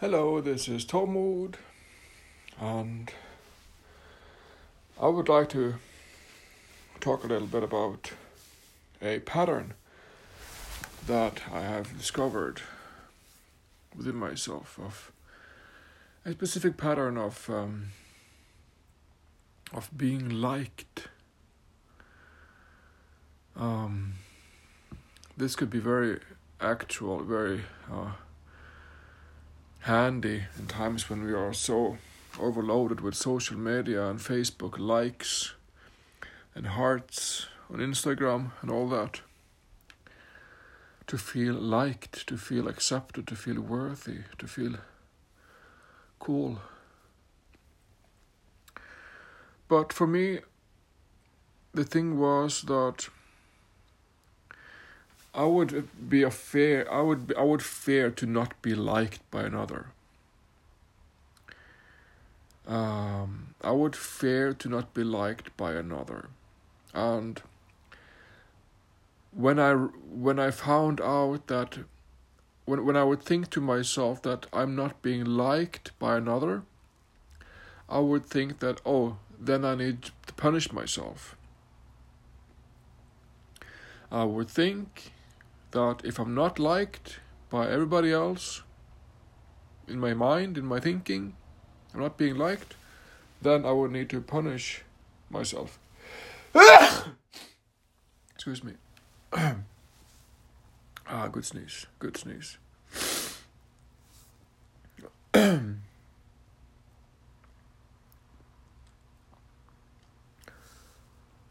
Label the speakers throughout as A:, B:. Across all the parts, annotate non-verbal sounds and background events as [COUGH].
A: Hello, this is Tormod, and I would like to talk a little bit about a pattern that I have discovered within myself of a specific pattern of um, of being liked. Um, this could be very actual, very uh, handy in times when we are so overloaded with social media and Facebook likes and hearts on Instagram and all that. To feel liked, to feel accepted, to feel worthy, to feel cool. But for me, the thing was that I would be a fear. I would be, I would fear to not be liked by another. Um, I would fear to not be liked by another, and when I when I found out that when when I would think to myself that I'm not being liked by another, I would think that oh then I need to punish myself. I would think that if I'm not liked by everybody else, in my mind, in my thinking, I'm not being liked, then I would need to punish myself. [COUGHS] Excuse me. [COUGHS] ah, good sneeze. Good sneeze. [COUGHS]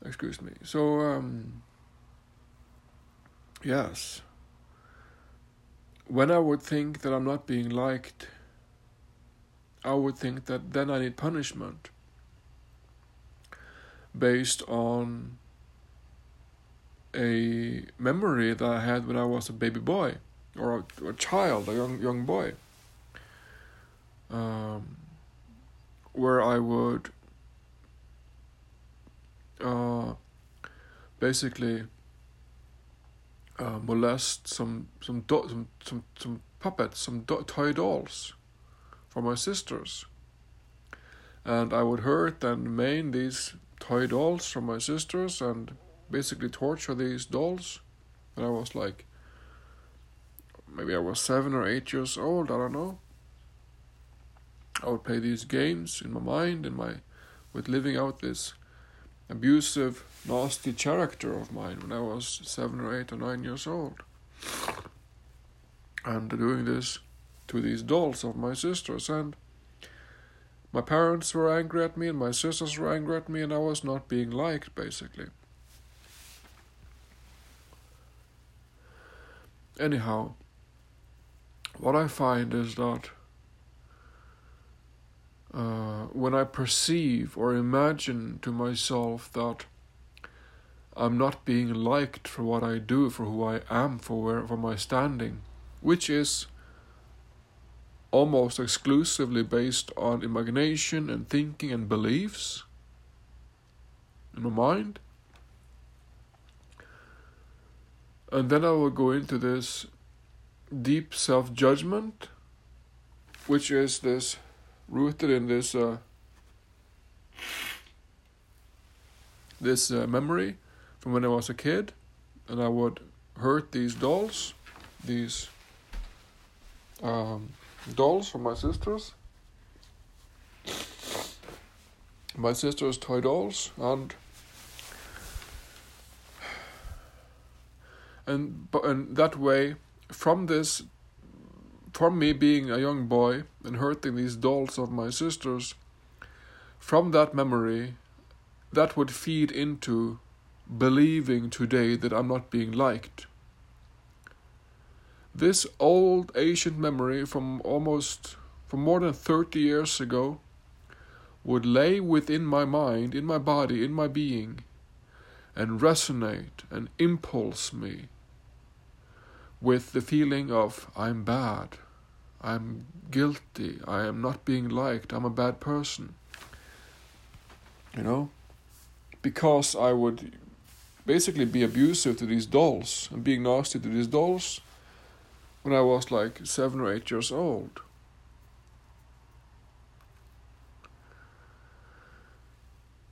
A: Excuse me. So, um, Yes. When I would think that I'm not being liked, I would think that then I need punishment based on a memory that I had when I was a baby boy or a, a child, a young young boy, um, where I would uh, basically uh, molest some some, do- some some some puppets, some do- toy dolls for my sisters, and I would hurt and maim these toy dolls from my sisters and basically torture these dolls. And I was like, maybe I was seven or eight years old. I don't know. I would play these games in my mind, in my, with living out this abusive, nasty character of mine when I was seven or eight or nine years old. And doing this to these dolls of my sisters, and my parents were angry at me, and my sisters were angry at me, and I was not being liked, basically. Anyhow, what I find is that uh, when I perceive or imagine to myself that I'm not being liked for what I do, for who I am, for where for my standing, which is almost exclusively based on imagination and thinking and beliefs in my mind. And then I will go into this deep self judgment, which is this rooted in this uh, this uh, memory from when I was a kid, and I would hurt these dolls, these um, dolls from my sisters, my sister's toy dolls, and and and that way, from this from me being a young boy and hurting these dolls of my sisters, from that memory, that would feed into believing today that I'm not being liked. This old ancient memory from almost from more than 30 years ago would lay within my mind, in my body, in my being, and resonate and impulse me with the feeling of I'm bad, I'm guilty. I am not being liked. I'm a bad person. You know? Because I would basically be abusive to these dolls and being nasty to these dolls when I was like seven or eight years old.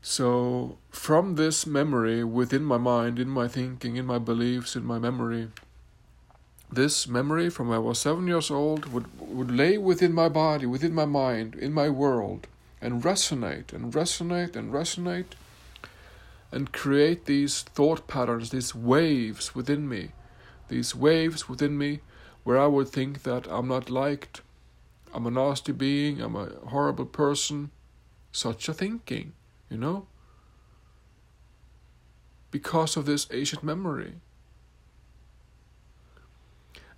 A: So, from this memory within my mind, in my thinking, in my beliefs, in my memory, this memory from when I was seven years old would, would lay within my body, within my mind, in my world, and resonate and resonate and resonate and create these thought patterns, these waves within me, these waves within me where I would think that I'm not liked, I'm a nasty being, I'm a horrible person. Such a thinking, you know? Because of this ancient memory.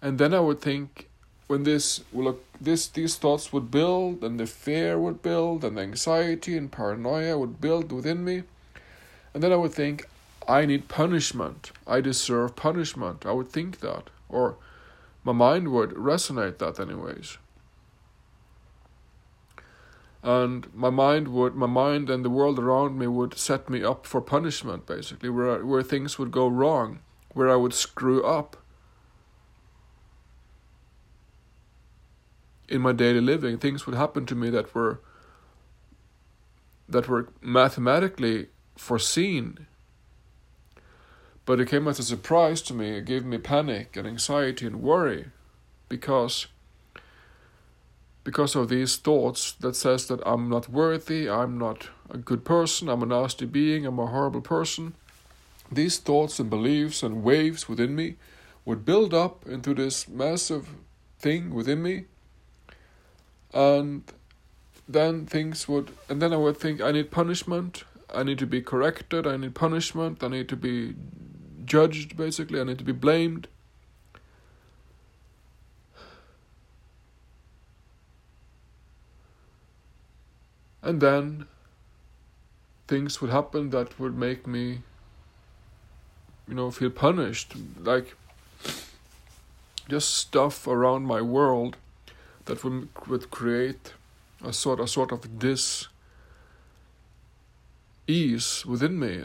A: And then I would think when this look this these thoughts would build and the fear would build and the anxiety and paranoia would build within me. And then i would think i need punishment. I deserve punishment. I would think that. Or my mind would resonate that anyways. And my mind would my mind and the world around me would set me up for punishment basically where where things would go wrong where i would screw up in my daily living, things would happen to me that were that were mathematically foreseen. But it came as a surprise to me, it gave me panic and anxiety and worry because because of these thoughts that says that I'm not worthy, I'm not a good person, I'm a nasty being, I'm a horrible person. These thoughts and beliefs and waves within me would build up into this massive thing within me and then things would and then i would think i need punishment. I need to be corrected. I need punishment. I need to be judged basically. I need to be blamed. And then things would happen that would make me you know feel punished. Like just stuff around my world that would, would create a sort, a sort of dis ease within me.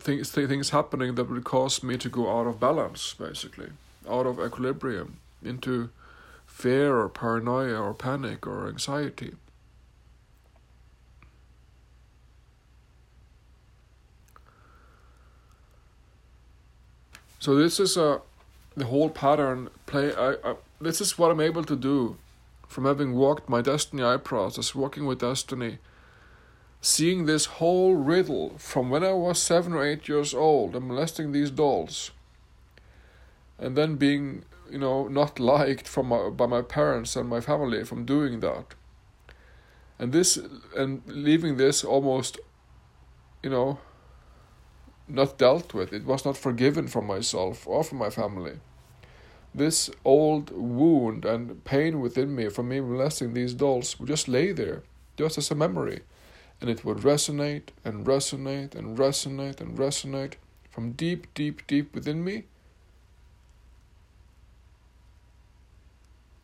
A: things, things happening that would cause me to go out of balance, basically, out of equilibrium, into fear or paranoia or panic or anxiety. So this is a the whole pattern play. I, I this is what I'm able to do from having walked my Desteni I Process, walking with Desteni, seeing this whole riddle from when I was seven or eight years old and molesting these dolls, and then being, you know, not liked from my, by my parents and my family from doing that, and this and leaving this almost, you know, not dealt with. It was not forgiven from myself or from my family this old wound and pain within me from me molesting these dolls would just lay there, just as a memory, and it would resonate and resonate and resonate and resonate from deep, deep, deep within me.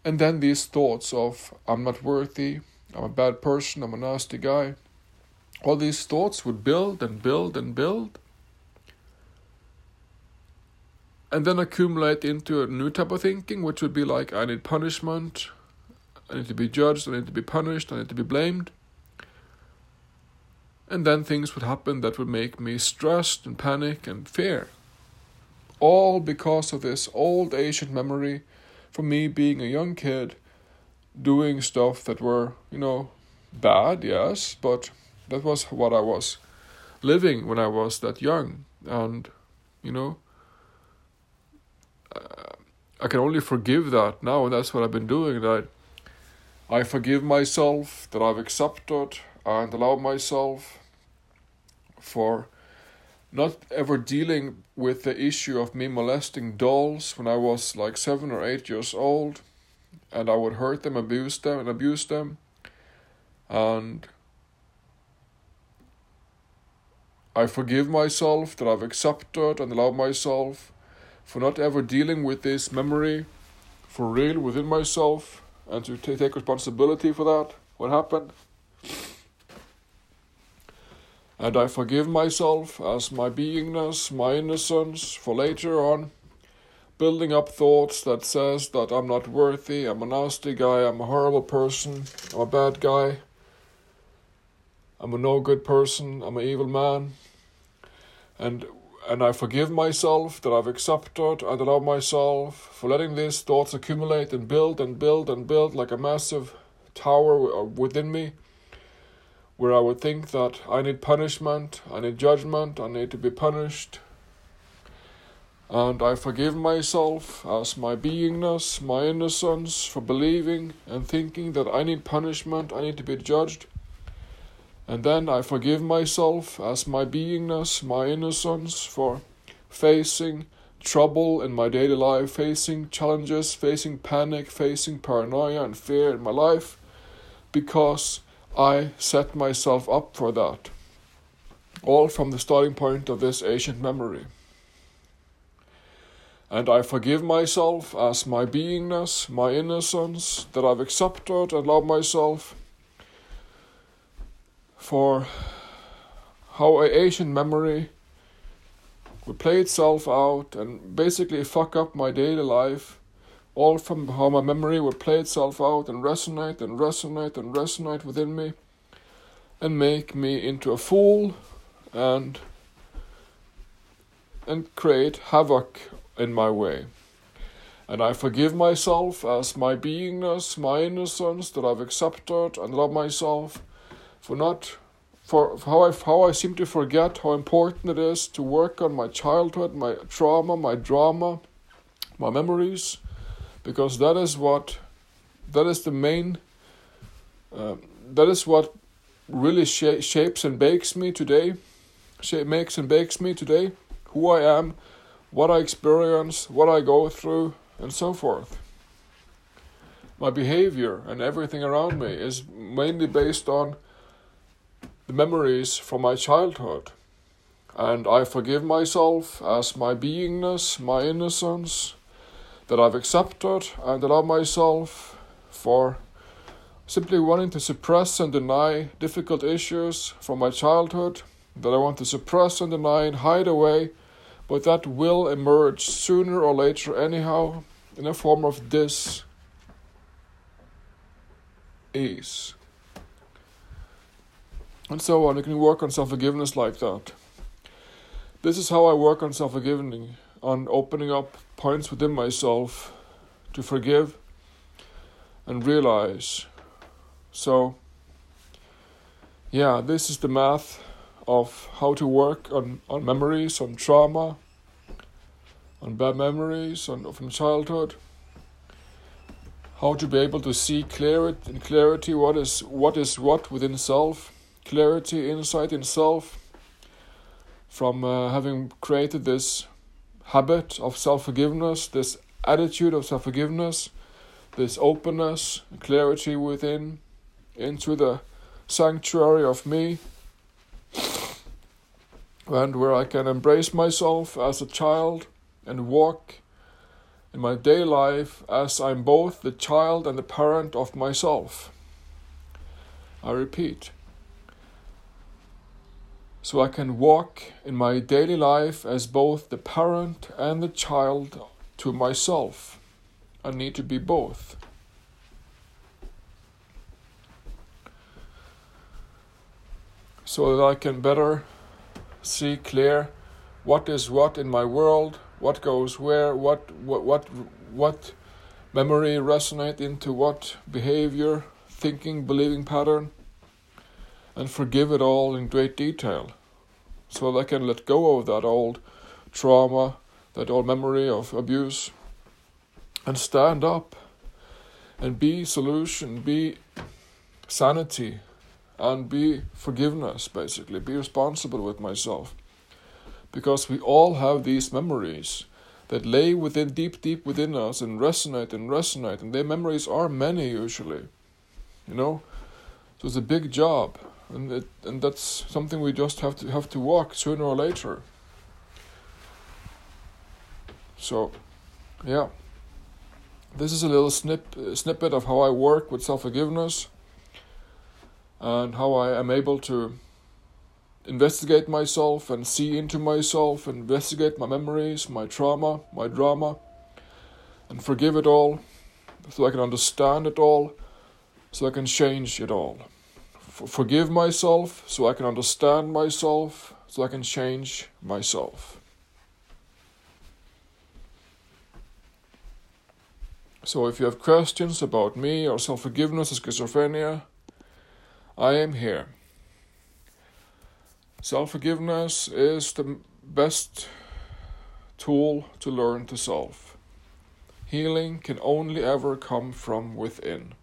A: And then these thoughts of, I'm not worthy, I'm a bad person, I'm a nasty guy, all these thoughts would build and build and build and then accumulate into a new type of thinking, which would be like, I need punishment, I need to be judged, I need to be punished, I need to be blamed. And then things would happen that would make me stressed and panic and fear. All because of this old ancient memory from me being a young kid doing stuff that were, you know, bad, yes, but that was what I was living when I was that young. And, you know, I can only forgive that now, and that's what I've been doing. That I forgive myself, that I've accepted and allowed myself for not ever dealing with the issue of me molesting dolls when I was like seven or eight years old, and I would hurt them, abuse them, and abuse them, and I forgive myself that I've accepted and allowed myself for not ever dealing with this memory for real within myself and to t- take responsibility for that, what happened. And I forgive myself as my beingness, my innocence, for later on building up thoughts that says that I'm not worthy, I'm a nasty guy, I'm a horrible person, I'm a bad guy. I'm a no good person, I'm an evil man. And and I forgive myself that I've accepted and allowed myself for letting these thoughts accumulate and build and build and build like a massive tower uh, within me where I would think that I need punishment, I need judgment, I need to be punished. And I forgive myself as my beingness, my innocence, for believing and thinking that I need punishment, I need to be judged. And then I forgive myself as my beingness, my innocence, for facing trouble in my daily life, facing challenges, facing panic, facing paranoia and fear in my life, because I set myself up for that. All from the starting point of this ancient memory. And I forgive myself as my beingness, my innocence, that I've accepted and loved myself for how a Asian memory would play itself out and basically fuck up my daily life, all from how my memory would play itself out and resonate and resonate and resonate within me and make me into a fool and and create havoc in my way. And I forgive myself as my beingness, my innocence that I've accepted and love myself for not for how I how I seem to forget how important it is to work on my childhood, my trauma, my drama, my memories, because that is what that is the main uh, that is what really sh- shapes and bakes me today, shape, makes and bakes me today, who I am, what I experience, what I go through, and so forth. My behavior and everything around me is mainly based on the memories from my childhood. And I forgive myself as my beingness, my innocence, that I've accepted and allow myself for simply wanting to suppress and deny difficult issues from my childhood that I want to suppress and deny and hide away, but that will emerge sooner or later, anyhow, in a form of this ease and so on. You can work on self forgiveness like that. This is how I work on self forgiving, on opening up points within myself to forgive and realize. So, yeah, this is the math of how to work on, on memories, on trauma, on bad memories on, from childhood. How to be able to see clear in clarity what is what is what within self clarity, insight in self, from uh, having created this habit of self forgiveness, this attitude of self forgiveness, this openness, clarity within, into the sanctuary of me, and where I can embrace myself as a child and walk in my day life as I'm both the child and the parent of myself. I repeat so I can walk in my daily life as both the parent and the child to myself. I need to be both. So that I can better see clear what is what in my world, what goes where, what what what what memory resonate into what behavior, thinking, believing pattern and forgive it all in great detail so that I can let go of that old trauma, that old memory of abuse, and stand up and be solution, be sanity, and be forgiveness, basically, be responsible with myself. Because we all have these memories that lay within deep, deep within us and resonate and resonate, and their memories are many usually. You know? So it's a big job and it, and that's something we just have to have to walk sooner or later. So, yeah, this is a little snip uh, snippet of how I work with self forgiveness, and how I am able to investigate myself and see into myself, investigate my memories, my trauma, my drama, and forgive it all, so I can understand it all, so I can change it all forgive myself, so I can understand myself, so I can change myself. So if you have questions about me or self forgiveness or schizophrenia, I am here. Self forgiveness is the best tool to learn to solve. Healing can only ever come from within.